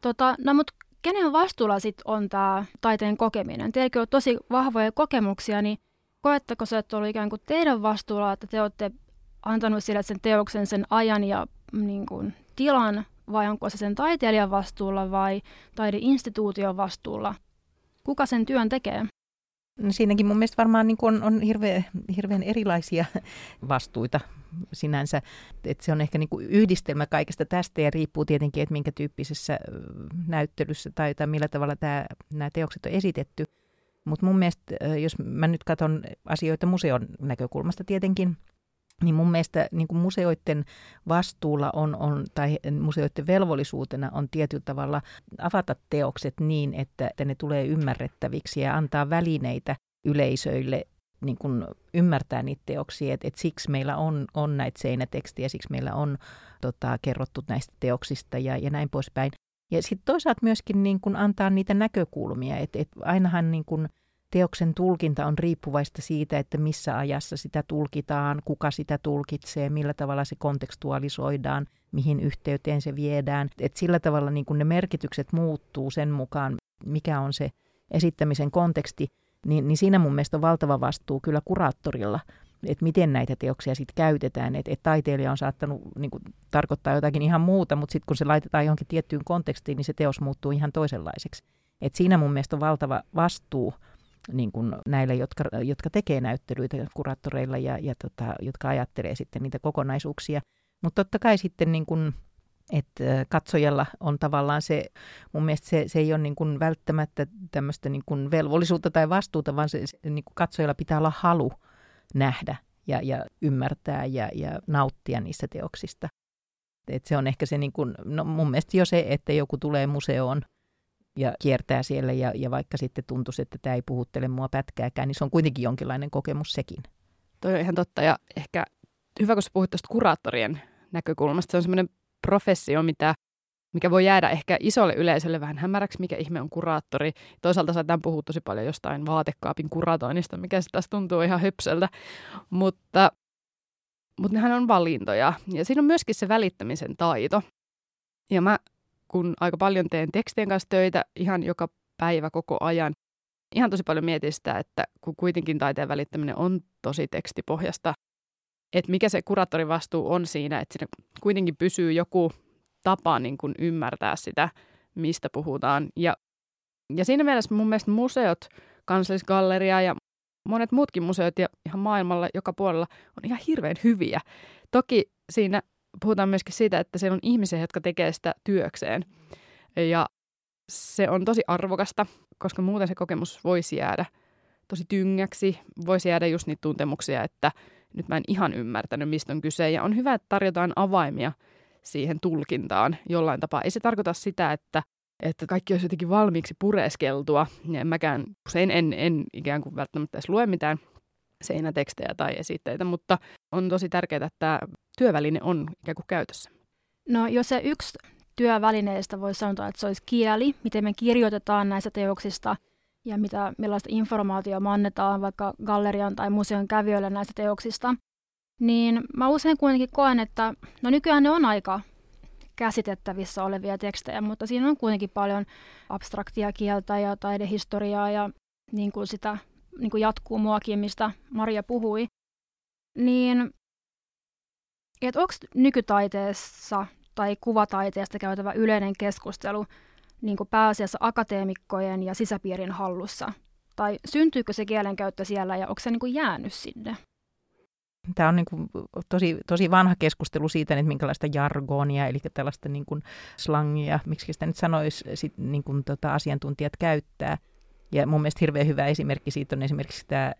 Tota, no mutta kenen vastuulla sitten on tämä taiteen kokeminen? Teilläkin on tosi vahvoja kokemuksia, niin koetteko se, että on ikään kuin teidän vastuulla, että te olette antanut sille sen teoksen sen ajan ja niin kuin, tilan vai onko se sen taiteilijan vastuulla vai taideinstituution vastuulla? Kuka sen työn tekee? No siinäkin mun mielestä varmaan niin on, on hirveän, hirveän erilaisia vastuita sinänsä. Et se on ehkä niin yhdistelmä kaikesta tästä ja riippuu tietenkin, että minkä tyyppisessä näyttelyssä tai, tai millä tavalla nämä teokset on esitetty. Mutta mun mielestä, jos mä nyt katson asioita museon näkökulmasta tietenkin, niin mun mielestä niin kuin museoiden vastuulla on, on, tai museoiden velvollisuutena on tietyllä tavalla avata teokset niin, että, että ne tulee ymmärrettäviksi ja antaa välineitä yleisöille niin kuin ymmärtää niitä teoksia, että et siksi meillä on, on näitä seinätekstiä, siksi meillä on tota, kerrottu näistä teoksista ja, ja näin poispäin. Ja sitten toisaalta myöskin niin kun antaa niitä näkökulmia, että et ainahan niin kun teoksen tulkinta on riippuvaista siitä, että missä ajassa sitä tulkitaan, kuka sitä tulkitsee, millä tavalla se kontekstualisoidaan, mihin yhteyteen se viedään. Et sillä tavalla niin kun ne merkitykset muuttuu sen mukaan, mikä on se esittämisen konteksti, niin, niin siinä mun mielestä on valtava vastuu kyllä kuraattorilla, että miten näitä teoksia sitten käytetään. Että et taiteilija on saattanut niin kuin, tarkoittaa jotakin ihan muuta, mutta sitten kun se laitetaan johonkin tiettyyn kontekstiin, niin se teos muuttuu ihan toisenlaiseksi. Et siinä mun mielestä on valtava vastuu niin kuin näille, jotka, jotka tekee näyttelyitä kuraattoreilla ja, ja tota, jotka ajattelee sitten niitä kokonaisuuksia. Mutta totta kai sitten niin kuin että katsojalla on tavallaan se, mun mielestä se, se ei ole niin kuin välttämättä tämmöistä niin kuin velvollisuutta tai vastuuta, vaan se, se niin kuin katsojalla pitää olla halu nähdä ja, ja ymmärtää ja, ja nauttia niistä teoksista. Et se on ehkä se, niin kuin, no mun mielestä jo se, että joku tulee museoon ja kiertää siellä ja, ja vaikka sitten tuntuisi, että tämä ei puhuttele mua pätkääkään, niin se on kuitenkin jonkinlainen kokemus sekin. Toi on ihan totta ja ehkä hyvä, kun sä puhuit tuosta kuraattorien näkökulmasta. Se on semmoinen professio, mitä, mikä voi jäädä ehkä isolle yleisölle vähän hämäräksi, mikä ihme on kuraattori. Toisaalta saadaan puhua tosi paljon jostain vaatekaapin kuratoinnista, mikä se taas tuntuu ihan höpsöltä, mutta, mutta nehän on valintoja. Ja siinä on myöskin se välittämisen taito. Ja mä, kun aika paljon teen tekstien kanssa töitä ihan joka päivä koko ajan, ihan tosi paljon mietin sitä, että kun kuitenkin taiteen välittäminen on tosi tekstipohjasta, että mikä se kuraattorin vastuu on siinä, että siinä kuitenkin pysyy joku tapa niin kuin ymmärtää sitä, mistä puhutaan. Ja, ja siinä mielessä mun mielestä museot, kansallisgalleria ja monet muutkin museot ja ihan maailmalla joka puolella on ihan hirveän hyviä. Toki siinä puhutaan myöskin siitä, että siellä on ihmisiä, jotka tekee sitä työkseen. Ja se on tosi arvokasta, koska muuten se kokemus voisi jäädä tosi tyngäksi. Voisi jäädä just niitä tuntemuksia, että – nyt mä en ihan ymmärtänyt, mistä on kyse. Ja on hyvä, että tarjotaan avaimia siihen tulkintaan jollain tapaa. Ei se tarkoita sitä, että, että kaikki olisi jotenkin valmiiksi pureskeltua. Ja mäkään usein en, en ikään kuin välttämättä edes lue mitään seinätekstejä tai esitteitä, mutta on tosi tärkeää, että työväline on ikään kuin käytössä. No jos se yksi työvälineistä voisi sanoa, että se olisi kieli, miten me kirjoitetaan näistä teoksista – ja mitä, millaista informaatiota me annetaan vaikka gallerian tai museon kävijöille näistä teoksista, niin mä usein kuitenkin koen, että no nykyään ne on aika käsitettävissä olevia tekstejä, mutta siinä on kuitenkin paljon abstraktia kieltä ja taidehistoriaa ja niin kuin sitä niin kuin jatkuu muakin, mistä Maria puhui. Niin, että onko nykytaiteessa tai kuvataiteesta käytävä yleinen keskustelu niin kuin pääasiassa akateemikkojen ja sisäpiirin hallussa? Tai syntyykö se kielenkäyttö siellä ja onko se niin kuin jäänyt sinne? Tämä on niin kuin tosi, tosi vanha keskustelu siitä, että minkälaista jargonia, eli tällaista niin kuin slangia, miksi sitä nyt sanoisi, sit, niin kuin tota, asiantuntijat käyttää. Ja mun mielestä hirveän hyvä esimerkki siitä on esimerkiksi tämä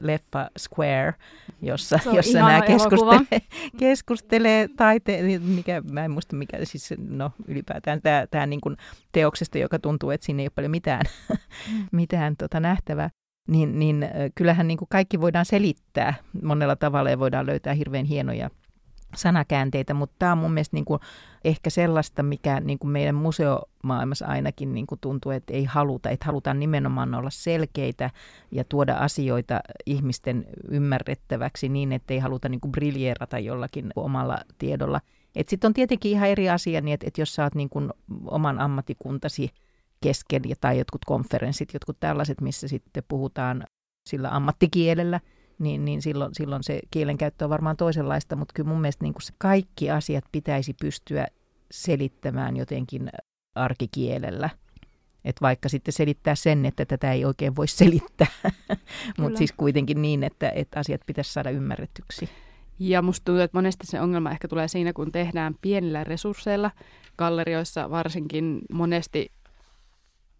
leffa Square, jossa, jossa nämä keskustelee, keskustelee taiteen, mikä, mä en muista mikä, siis no ylipäätään tämä, tämä niin kuin teoksesta, joka tuntuu, että siinä ei ole paljon mitään, mm. mitään tota nähtävää. Niin, niin kyllähän niin kuin kaikki voidaan selittää monella tavalla ja voidaan löytää hirveän hienoja sanakäänteitä, mutta tämä on mun mielestä niin kuin ehkä sellaista, mikä niin kuin meidän museomaailmassa ainakin niin kuin tuntuu, että ei haluta. Että halutaan nimenomaan olla selkeitä ja tuoda asioita ihmisten ymmärrettäväksi niin, että ei haluta niin kuin briljeerata jollakin omalla tiedolla. Sitten on tietenkin ihan eri asia, niin että, että jos oot niin kuin oman ammatikuntasi kesken tai jotkut konferenssit, jotkut tällaiset, missä sitten puhutaan sillä ammattikielellä – niin, niin silloin, silloin se kielenkäyttö on varmaan toisenlaista, mutta kyllä mun mielestä niin kuin se kaikki asiat pitäisi pystyä selittämään jotenkin arkikielellä. Että vaikka sitten selittää sen, että tätä ei oikein voi selittää, mutta siis kuitenkin niin, että, että asiat pitäisi saada ymmärrettyksi. Ja musta tuntuu, että monesti se ongelma ehkä tulee siinä, kun tehdään pienillä resursseilla. Gallerioissa varsinkin monesti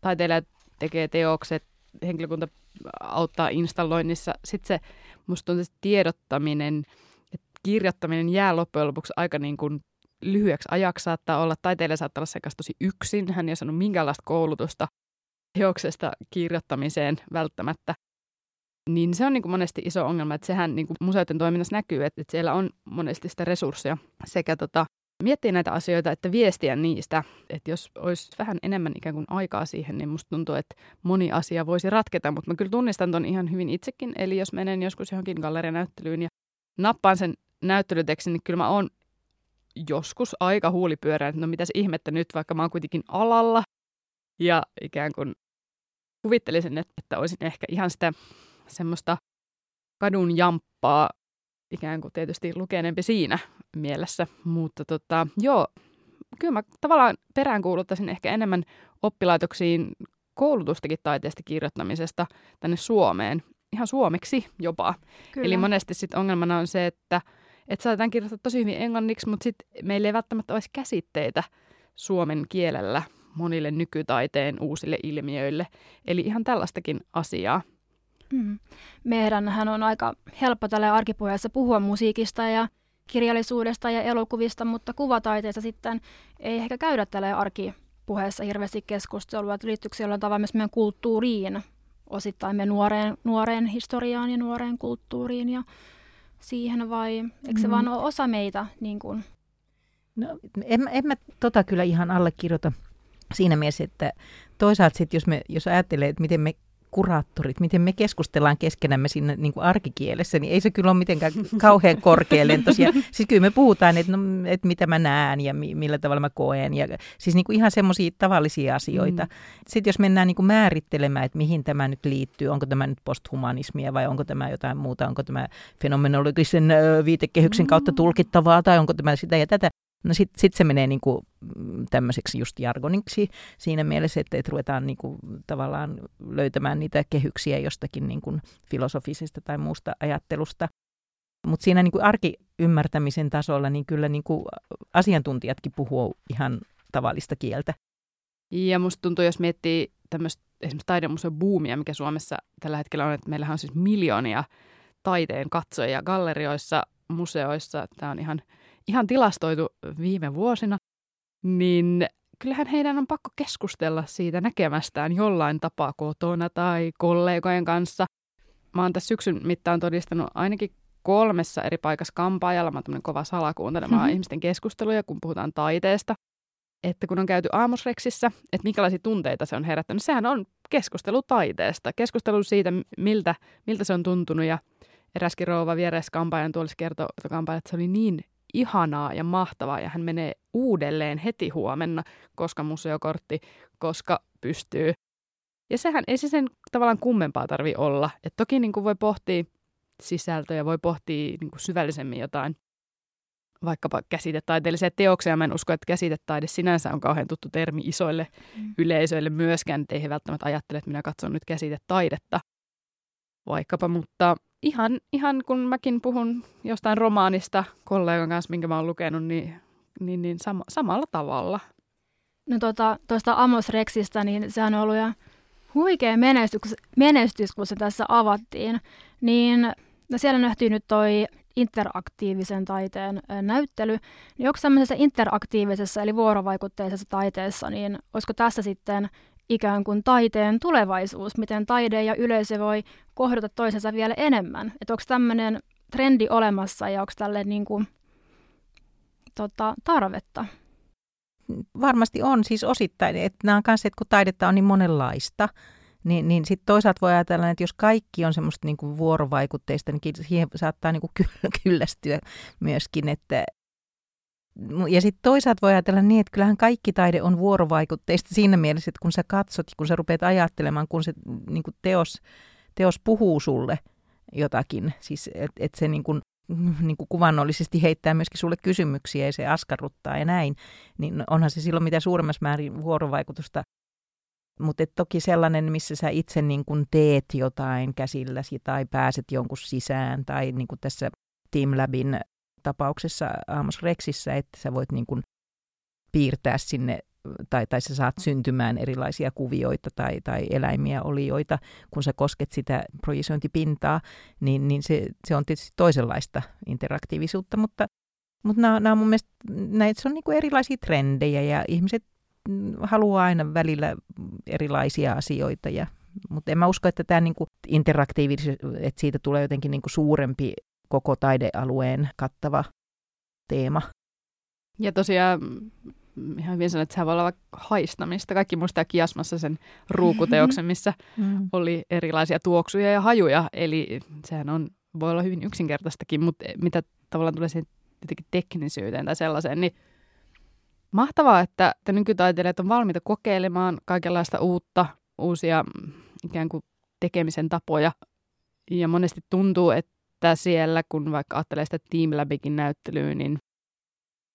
taiteilijat tekee teokset, henkilökunta auttaa installoinnissa. Sitten se musta tuntuu, että tiedottaminen ja kirjoittaminen jää loppujen lopuksi aika niin kuin lyhyeksi ajaksi saattaa olla. Taiteilija saattaa olla sekä tosi yksin. Hän ei ole saanut minkäänlaista koulutusta teoksesta kirjoittamiseen välttämättä. Niin se on niin kuin monesti iso ongelma, että sehän niin kuin museoiden toiminnassa näkyy, että, että siellä on monesti sitä resursseja sekä tota miettiä näitä asioita, että viestiä niistä. Että jos olisi vähän enemmän ikään kuin aikaa siihen, niin musta tuntuu, että moni asia voisi ratketa. Mutta mä kyllä tunnistan ton ihan hyvin itsekin. Eli jos menen joskus johonkin gallerianäyttelyyn ja nappaan sen näyttelytekstin, niin kyllä mä oon joskus aika huulipyörään, että no mitäs ihmettä nyt, vaikka mä oon kuitenkin alalla. Ja ikään kuin kuvittelisin, että, olisin ehkä ihan sitä semmoista kadun jamppaa ikään kuin tietysti lukenempi siinä mielessä. Mutta tota, joo, kyllä mä tavallaan peräänkuuluttaisin ehkä enemmän oppilaitoksiin koulutustakin taiteesta kirjoittamisesta tänne Suomeen, ihan suomeksi jopa. Kyllä. Eli monesti sitten ongelmana on se, että, että saatetaan kirjoittaa tosi hyvin englanniksi, mutta sitten meillä ei välttämättä olisi käsitteitä suomen kielellä monille nykytaiteen uusille ilmiöille. Eli ihan tällaistakin asiaa. Mm. Meidänhän on aika helppo tällä arkipuheessa puhua musiikista ja kirjallisuudesta ja elokuvista, mutta kuvataiteessa sitten ei ehkä käydä tällä arkipuheessa hirveästi keskustelua, että liittyykö jollain tavalla myös meidän kulttuuriin, osittain me nuoreen, nuoreen historiaan ja nuoreen kulttuuriin ja siihen vai eikö se mm. vaan ole osa meitä? Niin kuin? No, en, en mä tota kyllä ihan allekirjoita siinä mielessä, että toisaalta sit, jos, me, jos ajattelee, että miten me kuraattorit, miten me keskustellaan keskenämme siinä niin kuin arkikielessä, niin ei se kyllä ole mitenkään kauhean korkealentoisia. siis kyllä me puhutaan, että, no, että mitä mä näen ja mi- millä tavalla mä koen. Ja, siis niin kuin ihan semmoisia tavallisia asioita. Mm. Sitten jos mennään niin kuin määrittelemään, että mihin tämä nyt liittyy, onko tämä nyt posthumanismia vai onko tämä jotain muuta, onko tämä fenomenologisen viitekehyksen kautta mm. tulkittavaa tai onko tämä sitä ja tätä, No sitten sit se menee niinku tämmöiseksi just jargoniksi siinä mielessä, että, että ruvetaan niinku tavallaan löytämään niitä kehyksiä jostakin niinku filosofisesta tai muusta ajattelusta. Mutta siinä niinku arkiymmärtämisen tasolla niin kyllä niinku asiantuntijatkin puhuu ihan tavallista kieltä. Ja musta tuntuu, jos miettii tämmöistä esimerkiksi taidemuseon buumia, mikä Suomessa tällä hetkellä on, että meillähän on siis miljoonia taiteen katsojia gallerioissa, museoissa. Tämä on ihan – ihan tilastoitu viime vuosina, niin kyllähän heidän on pakko keskustella siitä näkemästään jollain tapaa kotona tai kollegojen kanssa. Mä oon tässä syksyn mittaan todistanut ainakin kolmessa eri paikassa kampaajalla. Mä oon kova sala kuuntelemaan mm-hmm. ihmisten keskusteluja, kun puhutaan taiteesta. Että kun on käyty aamusreksissä, että minkälaisia tunteita se on herättänyt. Sehän on keskustelu taiteesta, keskustelu siitä, miltä, miltä se on tuntunut. Ja eräskin rouva vieressä kampaajan tuolissa kertoi, että se oli niin ihanaa ja mahtavaa ja hän menee uudelleen heti huomenna, koska museokortti, koska pystyy. Ja sehän ei se sen tavallaan kummempaa tarvi olla. Et toki niin kuin voi pohtia sisältöjä, voi pohtia niin kuin syvällisemmin jotain vaikkapa käsitetaiteellisia teoksia. Mä en usko, että käsitetaide sinänsä on kauhean tuttu termi isoille mm. yleisöille myöskään, että ei he välttämättä ajattele, että minä katson nyt käsitetaidetta vaikkapa, mutta ihan, ihan kun mäkin puhun jostain romaanista kollegan kanssa, minkä mä oon lukenut, niin, niin, niin sama, samalla tavalla. No tuota, tuosta Amos Rexistä, niin sehän on ollut jo huikea menestys, menestys, kun se tässä avattiin. Niin no siellä nähtiin nyt toi interaktiivisen taiteen näyttely. Niin onko tämmöisessä interaktiivisessa eli vuorovaikutteisessa taiteessa, niin olisiko tässä sitten ikään kuin taiteen tulevaisuus, miten taide ja yleisö voi kohdata toisensa vielä enemmän. Että onko tämmöinen trendi olemassa ja onko tälle niin kuin, tota, tarvetta? Varmasti on siis osittain, että nämä on kanssa, että kun taidetta on niin monenlaista, niin, niin sitten toisaalta voi ajatella, että jos kaikki on semmoista niin kuin vuorovaikutteista, niin siihen saattaa niin kuin kyllästyä myöskin, että, ja sitten toisaalta voi ajatella niin, että kyllähän kaikki taide on vuorovaikutteista siinä mielessä, että kun sä katsot, kun sä rupeat ajattelemaan, kun se niin kuin teos, teos puhuu sulle jotakin, siis että et se niin kuin, niin kuin kuvannollisesti heittää myöskin sulle kysymyksiä ja se askarruttaa ja näin, niin onhan se silloin mitä suuremmassa määrin vuorovaikutusta. Mutta toki sellainen, missä sä itse niin kuin teet jotain käsilläsi tai pääset jonkun sisään tai niin tässä Team Labin tapauksessa Amos Rexissä, että sä voit niin kuin piirtää sinne tai, tai sä saat syntymään erilaisia kuvioita tai, tai eläimiä, olioita, kun sä kosket sitä projisointipintaa, niin, niin se, se on tietysti toisenlaista interaktiivisuutta, mutta, mutta nämä, nämä on mun mielestä, näitä, se on niin kuin erilaisia trendejä ja ihmiset haluaa aina välillä erilaisia asioita, ja, mutta en mä usko, että tämä niin kuin interaktiivisuus, että siitä tulee jotenkin niin kuin suurempi koko taidealueen kattava teema. Ja tosiaan mm, ihan hyvin sanoin, että sehän voi olla vaikka haistamista. Kaikki muistaa Kiasmassa sen ruukuteoksen, missä mm. oli erilaisia tuoksuja ja hajuja. Eli sehän on, voi olla hyvin yksinkertaistakin, mutta mitä tavallaan tulee siihen teknisyyteen tai sellaiseen, niin mahtavaa, että, että nykytaiteilijat on valmiita kokeilemaan kaikenlaista uutta, uusia mm, ikään kuin tekemisen tapoja. Ja monesti tuntuu, että siellä, kun vaikka ajattelee sitä Team Labikin näyttelyä, niin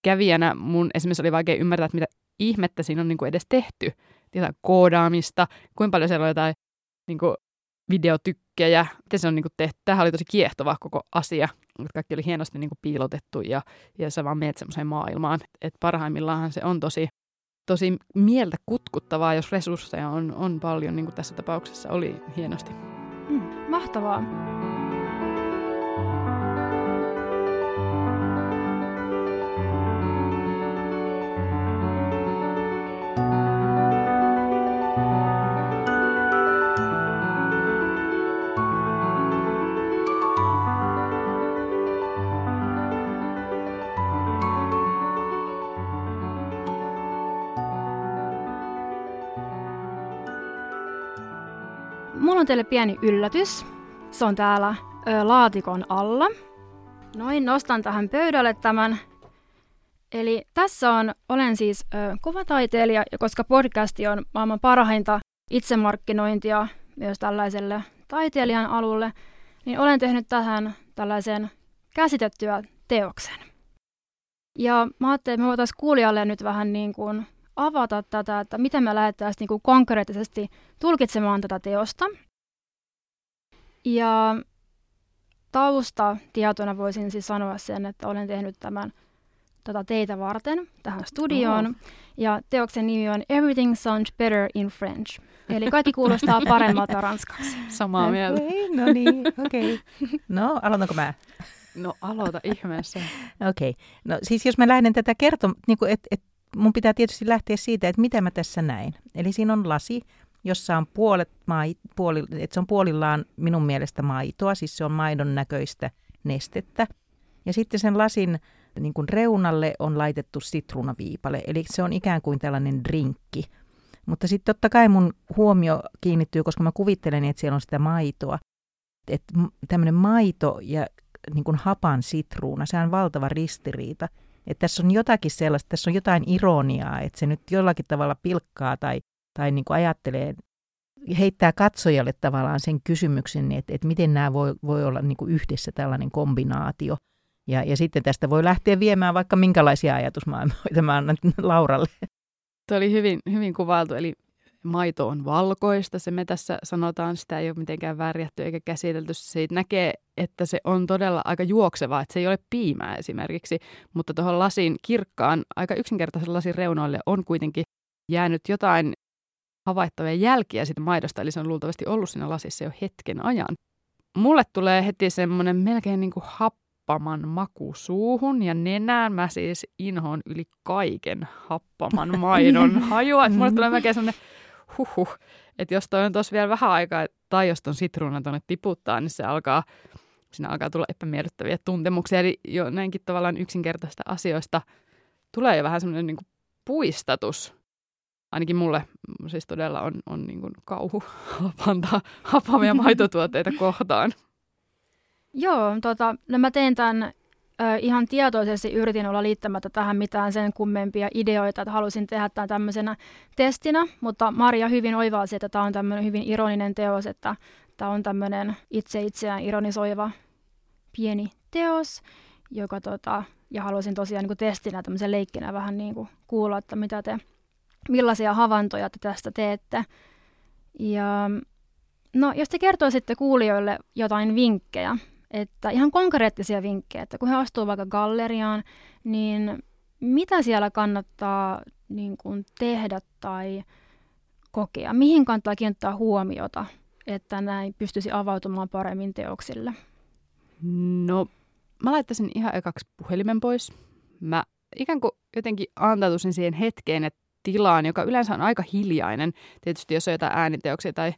kävijänä mun esimerkiksi oli vaikea ymmärtää, että mitä ihmettä siinä on niin kuin edes tehty. Jotain koodaamista, kuinka paljon siellä on jotain niin kuin videotykkejä, miten se on niin kuin tehty. Tämähän oli tosi kiehtova koko asia. Kaikki oli hienosti niin kuin piilotettu ja, ja sä vaan meet semmoiseen maailmaan. Et parhaimmillaan se on tosi, tosi mieltä kutkuttavaa, jos resursseja on, on paljon, niin kuin tässä tapauksessa oli hienosti. Mm, mahtavaa. On teille pieni yllätys. Se on täällä ö, laatikon alla. Noin, nostan tähän pöydälle tämän. Eli tässä on, olen siis ö, kuvataiteilija, ja koska podcasti on maailman parhainta itsemarkkinointia myös tällaiselle taiteilijan alulle, niin olen tehnyt tähän tällaisen käsitettyä teoksen. Ja mä ajattelin, että me voitaisiin kuulijalle nyt vähän niin kuin avata tätä, että miten me lähdettäisiin niin kuin konkreettisesti tulkitsemaan tätä teosta. Ja tausta tietona voisin siis sanoa sen, että olen tehnyt tämän tota teitä varten tähän studioon. Oho. Ja teoksen nimi on Everything Sounds Better in French. Eli kaikki kuulostaa paremmalta ranskaksi. Samaa okay, mieltä. No niin, okei. Okay. No, aloitanko mä? No aloita ihmeessä. Okei. Okay. No siis jos mä lähden tätä kertomaan, niin että et mun pitää tietysti lähteä siitä, että mitä mä tässä näin. Eli siinä on lasi, jossa on puolet mai, puoli, että se on puolillaan minun mielestä maitoa, siis se on maidon näköistä nestettä. Ja sitten sen lasin niin kuin reunalle on laitettu sitruunaviipale, eli se on ikään kuin tällainen drinkki. Mutta sitten totta kai mun huomio kiinnittyy, koska mä kuvittelen, että siellä on sitä maitoa. Että tämmöinen maito ja niin kuin hapan sitruuna, se on valtava ristiriita. Että tässä on jotakin sellaista, tässä on jotain ironiaa, että se nyt jollakin tavalla pilkkaa tai, tai niin kuin ajattelee, heittää katsojalle tavallaan sen kysymyksen, että, että miten nämä voi, voi olla niin kuin yhdessä tällainen kombinaatio. Ja, ja sitten tästä voi lähteä viemään vaikka minkälaisia ajatusmaailmoita mä annan Lauralle. Tuo oli hyvin, hyvin kuvailtu, eli maito on valkoista. Se me tässä sanotaan, sitä ei ole mitenkään värjätty eikä käsitelty. Siitä näkee, että se on todella aika juokseva, että se ei ole piimää esimerkiksi. Mutta tuohon lasin kirkkaan, aika yksinkertaisen lasin reunoille on kuitenkin jäänyt jotain havaittavia jälkiä siitä maidosta, eli se on luultavasti ollut siinä lasissa jo hetken ajan. Mulle tulee heti semmoinen melkein niin kuin happaman maku suuhun ja nenään. Mä siis inhoon yli kaiken happaman maidon hajua. Että mulle tulee melkein semmoinen huhhuh, että jos toi on tuossa vielä vähän aikaa, tai jos ton sitruunan tuonne tiputtaa, niin se alkaa, siinä alkaa tulla epämiellyttäviä tuntemuksia. Eli jo näinkin tavallaan yksinkertaista asioista tulee jo vähän semmoinen niin puistatus. Ainakin mulle siis todella on, on niin kuin kauhu hapantaa hapamia maitotuotteita kohtaan. Joo, tota, no mä tein tämän ihan tietoisesti yritin olla liittämättä tähän mitään sen kummempia ideoita, että halusin tehdä tämän tämmöisenä testinä, mutta Maria hyvin oivalsi, että tämä on tämmöinen hyvin ironinen teos, että tämä on tämmöinen itse itseään ironisoiva pieni teos, joka tota, ja haluaisin tosiaan niin testinä tämmöisen leikkinä vähän niin kuin kuulla, että mitä te, millaisia havaintoja te tästä teette. Ja no, jos te kertoisitte kuulijoille jotain vinkkejä, että ihan konkreettisia vinkkejä, että kun he astuvat vaikka galleriaan, niin mitä siellä kannattaa niin kuin tehdä tai kokea? Mihin kannattaa kiinnittää huomiota, että näin pystyisi avautumaan paremmin teoksille? No, mä laittaisin ihan ekaksi puhelimen pois. Mä ikään kuin jotenkin antautuisin siihen hetkeen ja tilaan, joka yleensä on aika hiljainen. Tietysti jos on jotain ääniteoksia tai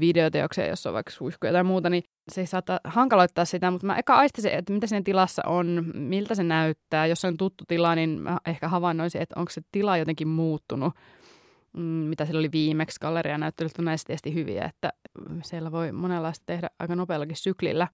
videoteoksia, jos on vaikka suihkuja tai muuta, niin se saata hankaloittaa sitä, mutta mä eka aistisin, että mitä siinä tilassa on, miltä se näyttää. Jos se on tuttu tila, niin mä ehkä havainnoisin, että onko se tila jotenkin muuttunut, mm, mitä sillä oli viimeksi. Gallerianäyttelyt on näistä tietysti hyviä, että siellä voi monenlaista tehdä aika nopeallakin syklillä.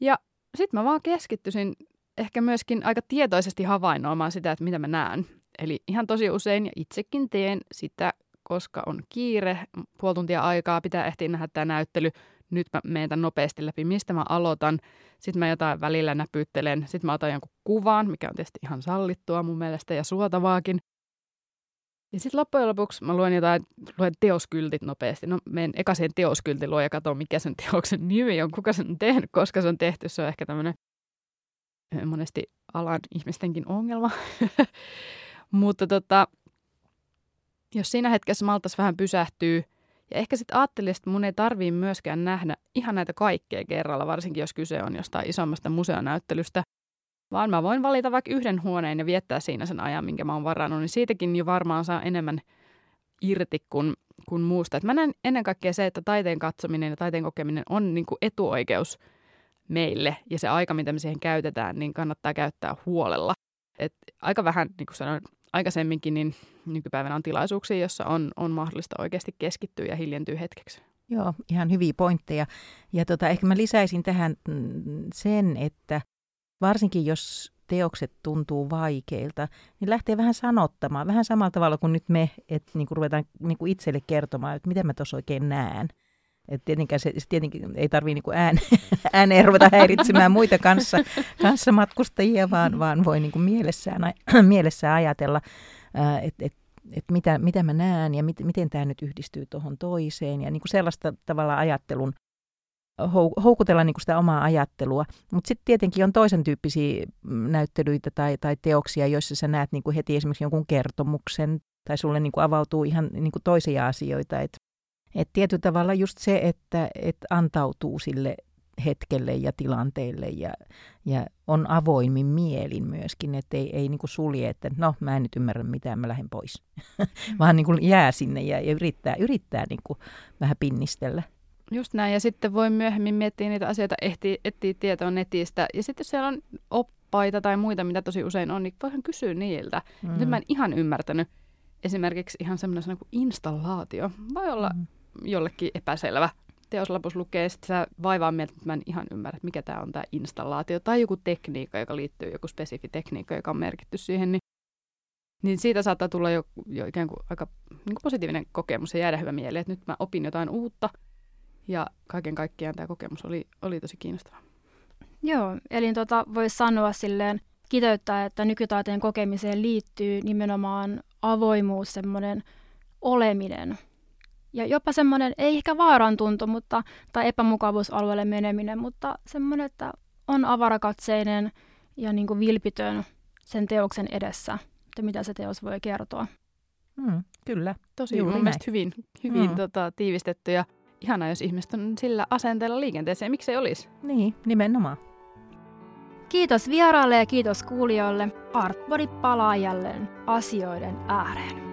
Ja sitten mä vaan keskittyisin ehkä myöskin aika tietoisesti havainnoimaan sitä, että mitä mä näen. Eli ihan tosi usein, ja itsekin teen sitä, koska on kiire, puoli tuntia aikaa, pitää ehtiä nähdä tämä näyttely. Nyt mä menen tämän nopeasti läpi, mistä mä aloitan. Sitten mä jotain välillä näpyttelen. Sitten mä otan jonkun kuvan, mikä on tietysti ihan sallittua mun mielestä ja suotavaakin. Ja sitten loppujen lopuksi mä luen jotain, luen teoskyltit nopeasti. No menen eka siihen teoskyltin ja katson, mikä sen teoksen nimi on, kuka sen on tehnyt, koska se on tehty. Se on ehkä tämmöinen eh, monesti alan ihmistenkin ongelma. Mutta tota, jos siinä hetkessä maltas vähän pysähtyy, ja ehkä sitten ajattelin, että mun ei tarvii myöskään nähdä ihan näitä kaikkea kerralla, varsinkin jos kyse on jostain isommasta museonäyttelystä, vaan mä voin valita vaikka yhden huoneen ja viettää siinä sen ajan, minkä mä oon varannut, niin siitäkin jo varmaan saa enemmän irti kuin, kuin muusta. Et mä näen ennen kaikkea se, että taiteen katsominen ja taiteen kokeminen on niin kuin etuoikeus meille ja se aika, mitä me siihen käytetään, niin kannattaa käyttää huolella. Et aika vähän, niin kuin sanoin aikaisemminkin, niin nykypäivänä on tilaisuuksia, jossa on, on mahdollista oikeasti keskittyä ja hiljentyä hetkeksi. Joo, ihan hyviä pointteja. Ja tota, ehkä mä lisäisin tähän mm, sen, että varsinkin jos teokset tuntuu vaikeilta, niin lähtee vähän sanottamaan, vähän samalla tavalla kuin nyt me, että niin ruvetaan niin itselle kertomaan, että mitä mä tuossa oikein näen. Et tietenkään se, se tietenkin ei tarvitse niin ään, ääneen ruveta häiritsemään muita kanssa, kanssa matkustajia, vaan, vaan voi niin kuin mielessään, mielessään ajatella, että et, et mitä, mitä mä näen ja mit, miten tämä nyt yhdistyy tuohon toiseen. Ja niin kuin sellaista tavalla ajattelun, houkutella niin kuin sitä omaa ajattelua. Mutta sitten tietenkin on toisen tyyppisiä näyttelyitä tai, tai teoksia, joissa sä näet niin kuin heti esimerkiksi jonkun kertomuksen tai sulle niin kuin avautuu ihan niin kuin toisia asioita. Et et tietyllä tavalla just se, että et antautuu sille hetkelle ja tilanteelle ja, ja on avoimin mielin myöskin, että ei, ei niin kuin sulje, että no mä en nyt ymmärrä mitään, mä lähden pois, mm. vaan niin kuin jää sinne ja, ja yrittää, yrittää niin kuin vähän pinnistellä. Just näin, ja sitten voi myöhemmin miettiä niitä asioita, etsiä, etsiä tietoa netistä, ja sitten jos siellä on oppaita tai muita, mitä tosi usein on, niin voihan kysyä niiltä. Mm. Nyt mä en ihan ymmärtänyt esimerkiksi ihan semmoinen kuin installaatio. Voi olla mm jollekin epäselvä. Teoslapus lukee, sitten sä vaivaa mieltä, että mä en ihan ymmärrä, mikä tämä on tämä installaatio. Tai joku tekniikka, joka liittyy, joku spesifi tekniikka, joka on merkitty siihen, niin, niin siitä saattaa tulla jo, jo ikään kuin aika niin kuin positiivinen kokemus ja jäädä hyvä mieli, että nyt mä opin jotain uutta. Ja kaiken kaikkiaan tämä kokemus oli, oli tosi kiinnostava. Joo, eli tota, voisi sanoa silleen, kiteyttää, että nykytaiteen kokemiseen liittyy nimenomaan avoimuus, semmoinen oleminen – ja jopa semmoinen, ei ehkä vaaran tuntu, mutta, tai epämukavuusalueelle meneminen, mutta semmoinen, että on avarakatseinen ja niin kuin vilpitön sen teoksen edessä, että mitä se teos voi kertoa. Mm, kyllä. Tosi Juuri mun mielestä hyvin, hyvin mm. tota, tiivistetty ja ihanaa, jos ihmiset on sillä asenteella liikenteeseen. Miksei olisi? Niin, nimenomaan. Kiitos vieraalle ja kiitos kuulijoille. Artbody palaa jälleen asioiden ääreen.